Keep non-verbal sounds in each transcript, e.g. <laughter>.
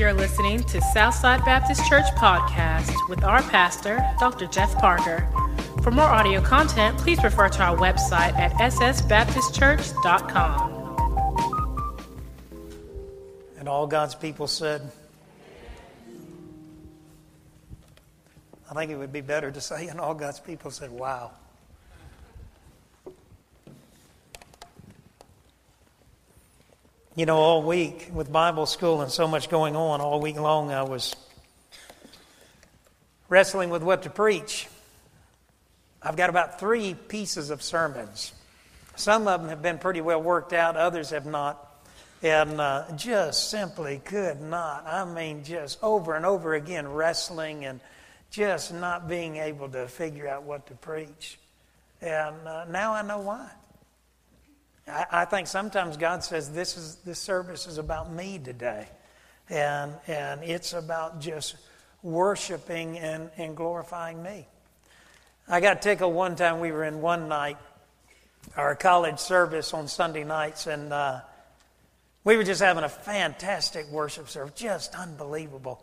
You're listening to Southside Baptist Church podcast with our pastor, Dr. Jeff Parker. For more audio content, please refer to our website at ssbaptistchurch.com. And all God's people said, I think it would be better to say, and all God's people said, wow. You know, all week with Bible school and so much going on, all week long I was wrestling with what to preach. I've got about three pieces of sermons. Some of them have been pretty well worked out, others have not. And uh, just simply could not. I mean, just over and over again, wrestling and just not being able to figure out what to preach. And uh, now I know why. I, I, think sometimes God says this is this service is about me today, and and it's about just worshiping and, and glorifying me. I got tickled one time. We were in one night, our college service on Sunday nights, and uh, we were just having a fantastic worship service, just unbelievable.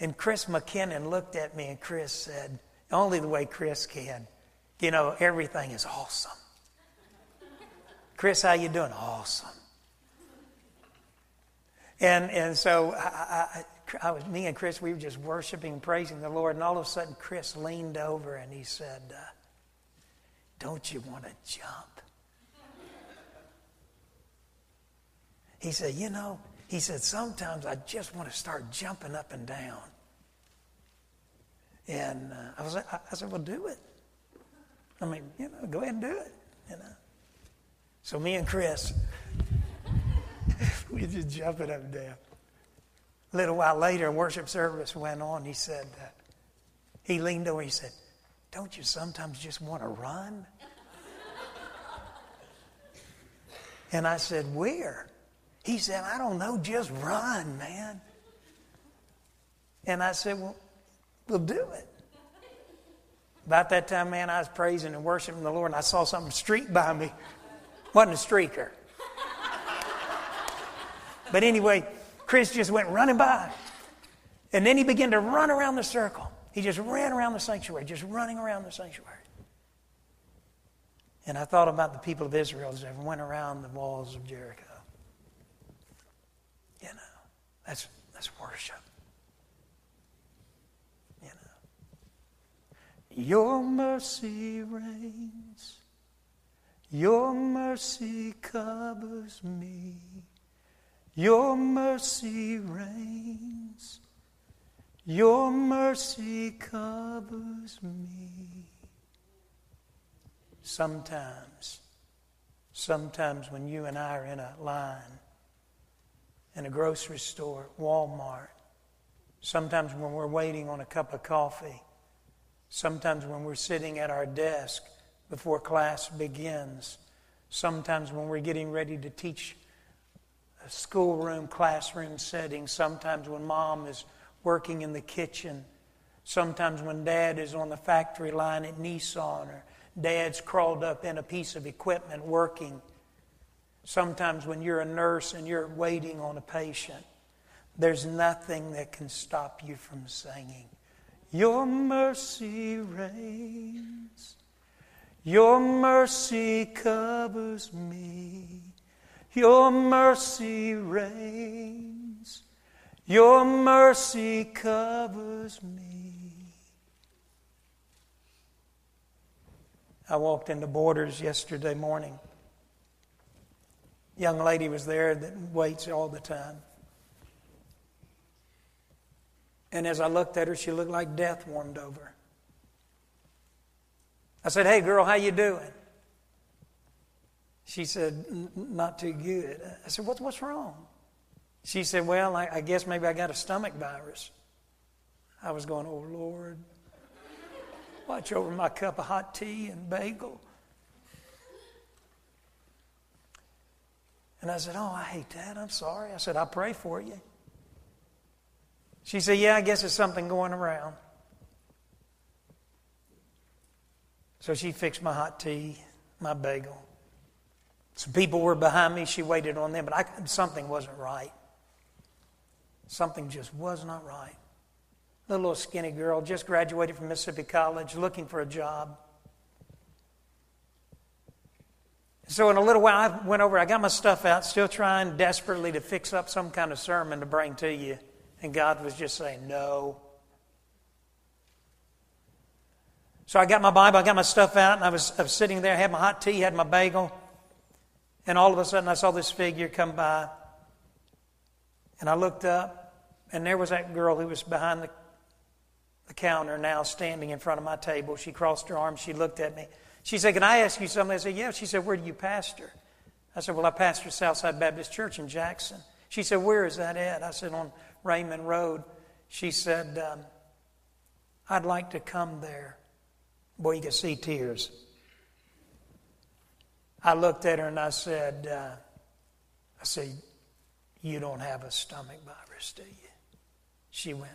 And Chris McKinnon looked at me, and Chris said, only the way Chris can, you know, everything is awesome. Chris, how you doing? Awesome. And and so I, I, I, was me and Chris. We were just worshiping, and praising the Lord, and all of a sudden, Chris leaned over and he said, uh, "Don't you want to jump?" He said, "You know," he said, "Sometimes I just want to start jumping up and down." And uh, I was, I, I said, "Well, do it." I mean, you know, go ahead and do it. You know. So me and Chris, <laughs> we just jumping up and down. A little while later, worship service went on. He said, uh, he leaned over. He said, "Don't you sometimes just want to run?" <laughs> and I said, "Where?" He said, "I don't know. Just run, man." And I said, "Well, we'll do it." About that time, man, I was praising and worshiping the Lord, and I saw something streak by me. Wasn't a streaker. But anyway, Chris just went running by. And then he began to run around the circle. He just ran around the sanctuary, just running around the sanctuary. And I thought about the people of Israel as they went around the walls of Jericho. You know, that's, that's worship. You know. Your mercy reigns. Your mercy covers me. Your mercy reigns. Your mercy covers me. Sometimes, sometimes when you and I are in a line in a grocery store, Walmart, sometimes when we're waiting on a cup of coffee, sometimes when we're sitting at our desk before class begins. Sometimes when we're getting ready to teach a schoolroom, classroom setting. Sometimes when mom is working in the kitchen. Sometimes when dad is on the factory line at Nissan or dad's crawled up in a piece of equipment working. Sometimes when you're a nurse and you're waiting on a patient. There's nothing that can stop you from singing. Your mercy reigns. Your mercy covers me. Your mercy reigns. Your mercy covers me. I walked into Borders yesterday morning. Young lady was there that waits all the time. And as I looked at her, she looked like death warmed over. I said, "Hey, girl, how you doing?" She said, "Not too good." I said, "What's what's wrong?" She said, "Well, I, I guess maybe I got a stomach virus." I was going, "Oh Lord, watch over my cup of hot tea and bagel." And I said, Oh, I hate that. I'm sorry. I said, I'll pray for you. She said, Yeah, I guess it's something going around. So she fixed my hot tea, my bagel. Some people were behind me. She waited on them, but I, something wasn't right. Something just was not right. The little skinny girl, just graduated from Mississippi College, looking for a job. So, in a little while, I went over, I got my stuff out, still trying desperately to fix up some kind of sermon to bring to you. And God was just saying, No. So, I got my Bible, I got my stuff out, and I was, I was sitting there, I had my hot tea, had my bagel. And all of a sudden, I saw this figure come by. And I looked up, and there was that girl who was behind the, the counter now standing in front of my table. She crossed her arms, she looked at me. She said, Can I ask you something? I said, Yeah. She said, Where do you pastor? I said, Well, I pastor Southside Baptist Church in Jackson. She said, Where is that at? I said, On Raymond Road. She said, um, I'd like to come there. Boy, you can see tears. I looked at her and I said, uh, I said, You don't have a stomach virus, do you? She went,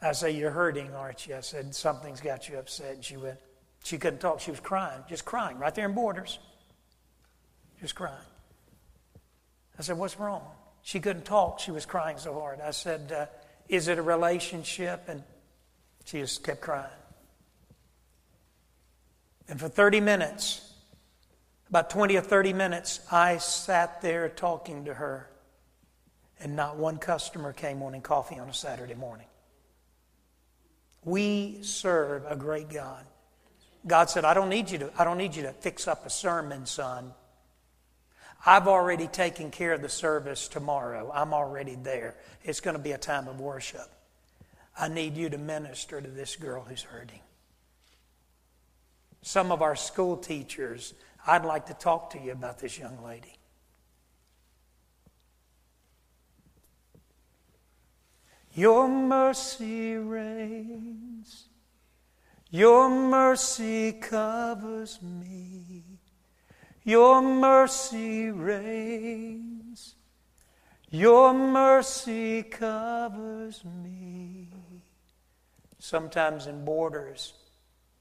I said, You're hurting, aren't you? I said, Something's got you upset. And she went, She couldn't talk. She was crying, just crying, right there in Borders. Just crying. I said, What's wrong? She couldn't talk. She was crying so hard. I said, uh, Is it a relationship? And she just kept crying. And for 30 minutes, about 20 or 30 minutes, I sat there talking to her, and not one customer came wanting coffee on a Saturday morning. We serve a great God. God said, I don't need you to, I don't need you to fix up a sermon, son. I've already taken care of the service tomorrow. I'm already there. It's going to be a time of worship. I need you to minister to this girl who's hurting. Some of our school teachers, I'd like to talk to you about this young lady. Your mercy reigns. Your mercy covers me. Your mercy reigns. Your mercy covers me. Sometimes in borders,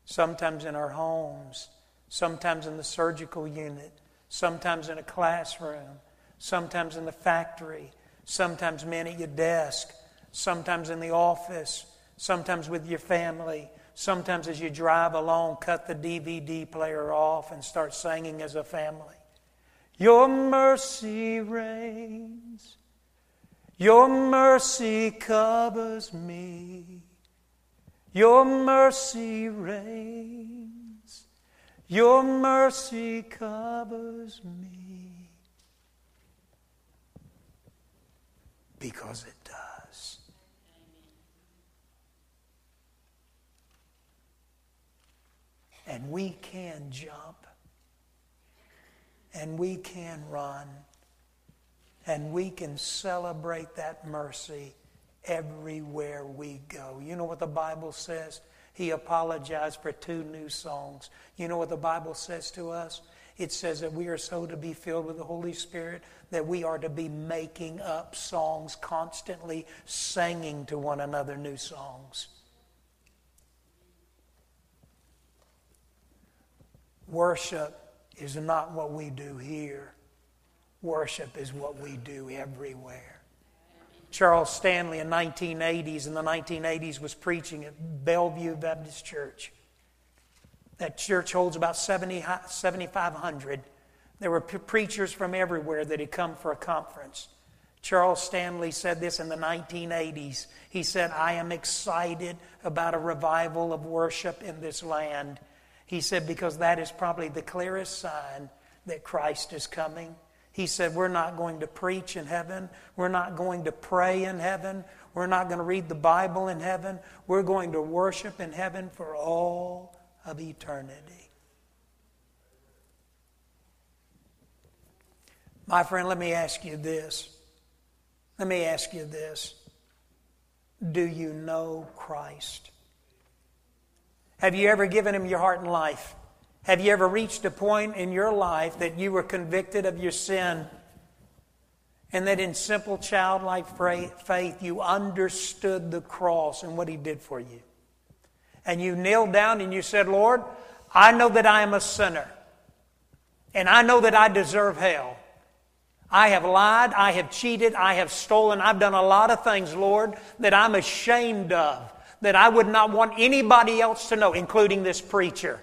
sometimes in our homes, sometimes in the surgical unit, sometimes in a classroom, sometimes in the factory, sometimes men at your desk, sometimes in the office, sometimes with your family, sometimes as you drive along, cut the DVD player off and start singing as a family. Your mercy reigns. Your mercy covers me. Your mercy reigns. Your mercy covers me. Because it does. And we can jump. And we can run. And we can celebrate that mercy everywhere we go. You know what the Bible says? He apologized for two new songs. You know what the Bible says to us? It says that we are so to be filled with the Holy Spirit that we are to be making up songs, constantly singing to one another new songs. Worship is not what we do here, worship is what we do everywhere. Charles Stanley in 1980s, in the 1980s, was preaching at Bellevue Baptist Church. That church holds about 70, 7,500. There were preachers from everywhere that had come for a conference. Charles Stanley said this in the 1980s. He said, I am excited about a revival of worship in this land. He said, because that is probably the clearest sign that Christ is coming. He said, We're not going to preach in heaven. We're not going to pray in heaven. We're not going to read the Bible in heaven. We're going to worship in heaven for all of eternity. My friend, let me ask you this. Let me ask you this. Do you know Christ? Have you ever given him your heart and life? Have you ever reached a point in your life that you were convicted of your sin and that in simple childlike faith you understood the cross and what He did for you? And you kneeled down and you said, Lord, I know that I am a sinner and I know that I deserve hell. I have lied, I have cheated, I have stolen, I've done a lot of things, Lord, that I'm ashamed of, that I would not want anybody else to know, including this preacher.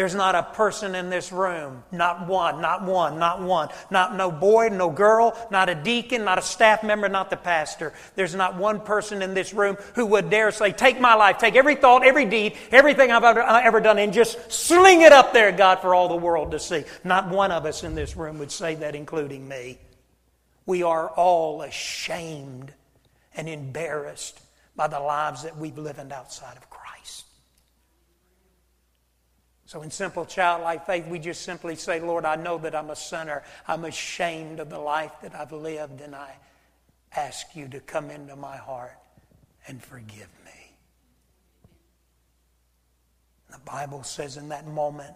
There's not a person in this room, not one, not one, not one, not no boy, no girl, not a deacon, not a staff member, not the pastor. There's not one person in this room who would dare say, Take my life, take every thought, every deed, everything I've ever, ever done, and just sling it up there, God, for all the world to see. Not one of us in this room would say that, including me. We are all ashamed and embarrassed by the lives that we've lived outside of Christ. So, in simple childlike faith, we just simply say, Lord, I know that I'm a sinner. I'm ashamed of the life that I've lived, and I ask you to come into my heart and forgive me. The Bible says in that moment,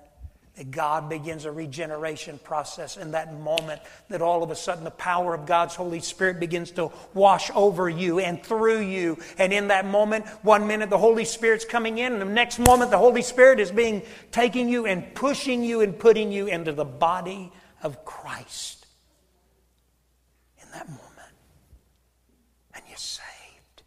that God begins a regeneration process in that moment, that all of a sudden the power of God's Holy Spirit begins to wash over you and through you. And in that moment, one minute the Holy Spirit's coming in, and the next moment the Holy Spirit is being taking you and pushing you and putting you into the body of Christ. In that moment. And you're saved.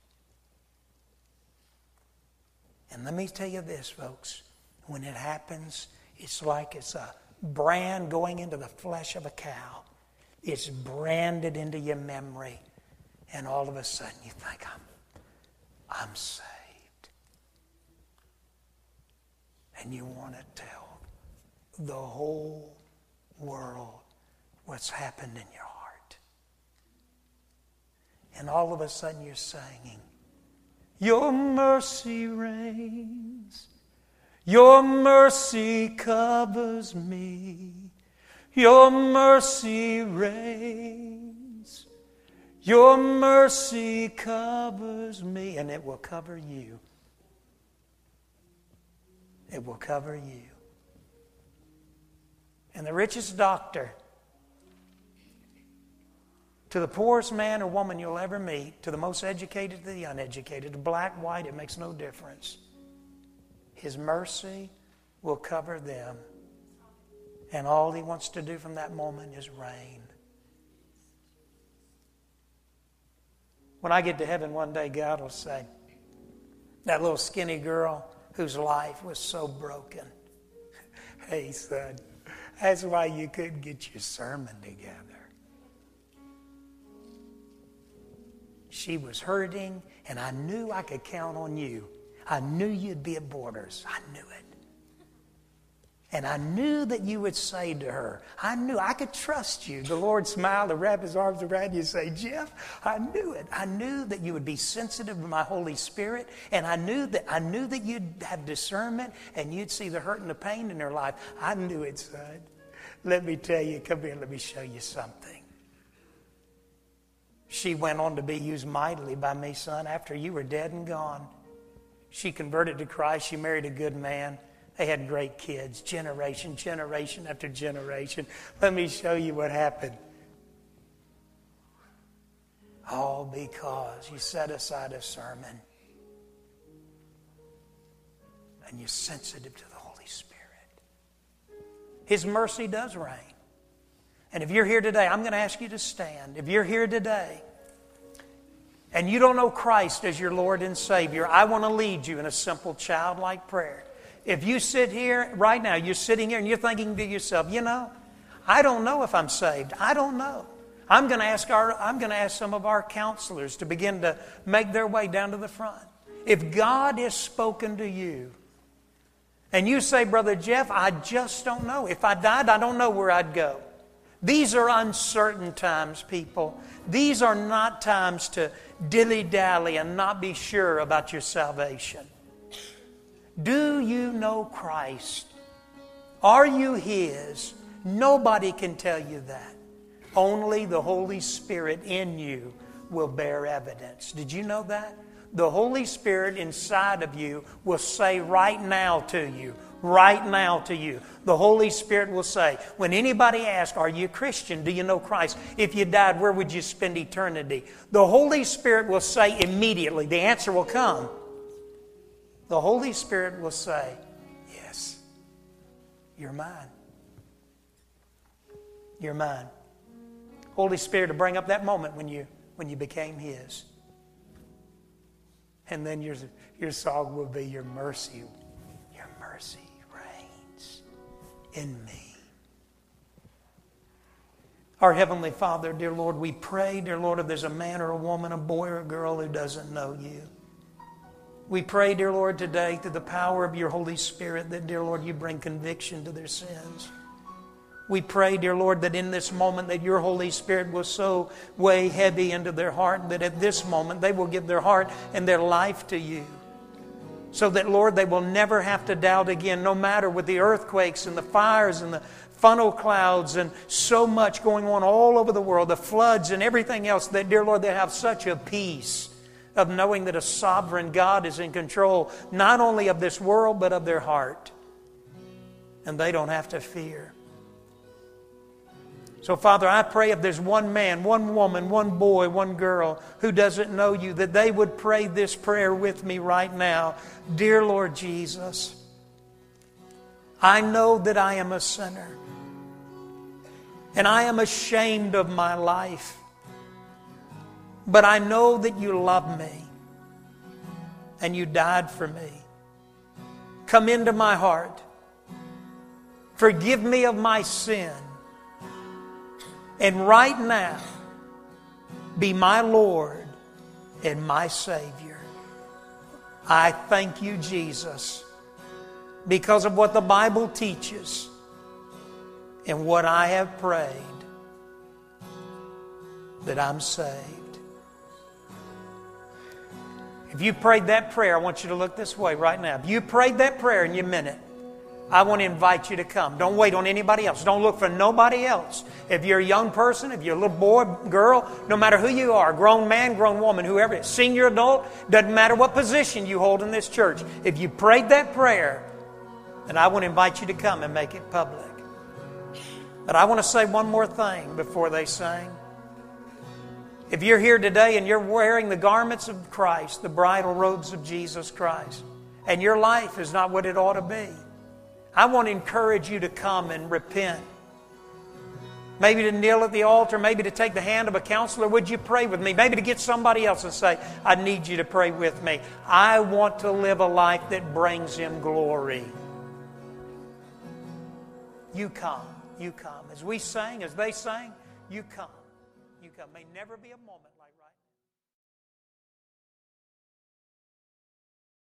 And let me tell you this, folks. When it happens, it's like it's a brand going into the flesh of a cow. It's branded into your memory. And all of a sudden you think, I'm, I'm saved. And you want to tell the whole world what's happened in your heart. And all of a sudden you're singing, Your mercy reigns. Your mercy covers me. Your mercy reigns. Your mercy covers me. And it will cover you. It will cover you. And the richest doctor, to the poorest man or woman you'll ever meet, to the most educated to the uneducated, black, white, it makes no difference. His mercy will cover them. And all He wants to do from that moment is reign. When I get to heaven one day, God will say, That little skinny girl whose life was so broken. <laughs> hey, son, that's why you couldn't get your sermon together. She was hurting, and I knew I could count on you I knew you'd be at Borders. I knew it. And I knew that you would say to her, I knew I could trust you. The Lord smiled and wrapped his arms around you and say, Jeff, I knew it. I knew that you would be sensitive to my Holy Spirit. And I knew that I knew that you'd have discernment and you'd see the hurt and the pain in her life. I knew it, son. Let me tell you, come here, let me show you something. She went on to be used mightily by me, son, after you were dead and gone. She converted to Christ. She married a good man. They had great kids, generation, generation after generation. Let me show you what happened. All because you set aside a sermon and you're sensitive to the Holy Spirit. His mercy does reign. And if you're here today, I'm going to ask you to stand. If you're here today and you don't know Christ as your Lord and Savior, I want to lead you in a simple childlike prayer. If you sit here right now, you're sitting here and you're thinking to yourself, you know, I don't know if I'm saved. I don't know. I'm going to ask our I'm going to ask some of our counselors to begin to make their way down to the front. If God has spoken to you, and you say, Brother Jeff, I just don't know. If I died, I don't know where I'd go. These are uncertain times, people. These are not times to dilly dally and not be sure about your salvation. Do you know Christ? Are you His? Nobody can tell you that. Only the Holy Spirit in you will bear evidence. Did you know that? The Holy Spirit inside of you will say right now to you, right now to you. The Holy Spirit will say, when anybody asks, Are you a Christian? Do you know Christ? If you died, where would you spend eternity? The Holy Spirit will say immediately, the answer will come. The Holy Spirit will say, Yes, you're mine. You're mine. Holy Spirit to bring up that moment when you when you became His. And then your, your song will be Your mercy. Your mercy reigns in me. Our Heavenly Father, dear Lord, we pray, dear Lord, if there's a man or a woman, a boy or a girl who doesn't know you. We pray, dear Lord, today through the power of your Holy Spirit that, dear Lord, you bring conviction to their sins. We pray, dear Lord, that in this moment that your Holy Spirit will so weigh heavy into their heart that at this moment they will give their heart and their life to you. So that, Lord, they will never have to doubt again, no matter with the earthquakes and the fires and the funnel clouds and so much going on all over the world, the floods and everything else, that, dear Lord, they have such a peace of knowing that a sovereign God is in control, not only of this world, but of their heart. And they don't have to fear. So, Father, I pray if there's one man, one woman, one boy, one girl who doesn't know you, that they would pray this prayer with me right now. Dear Lord Jesus, I know that I am a sinner, and I am ashamed of my life. But I know that you love me, and you died for me. Come into my heart. Forgive me of my sin and right now be my Lord and my Savior. I thank you, Jesus, because of what the Bible teaches and what I have prayed that I'm saved. If you prayed that prayer, I want you to look this way right now. If you prayed that prayer and you meant it, I want to invite you to come. Don't wait on anybody else. Don't look for nobody else. If you're a young person, if you're a little boy, girl, no matter who you are, grown man, grown woman, whoever it is, senior adult, doesn't matter what position you hold in this church. If you prayed that prayer, then I want to invite you to come and make it public. But I want to say one more thing before they sing. If you're here today and you're wearing the garments of Christ, the bridal robes of Jesus Christ, and your life is not what it ought to be, I want to encourage you to come and repent. Maybe to kneel at the altar, maybe to take the hand of a counselor. Would you pray with me? Maybe to get somebody else and say, I need you to pray with me. I want to live a life that brings Him glory. You come. You come. As we sang, as they sang, you come. You come. May never be a moment.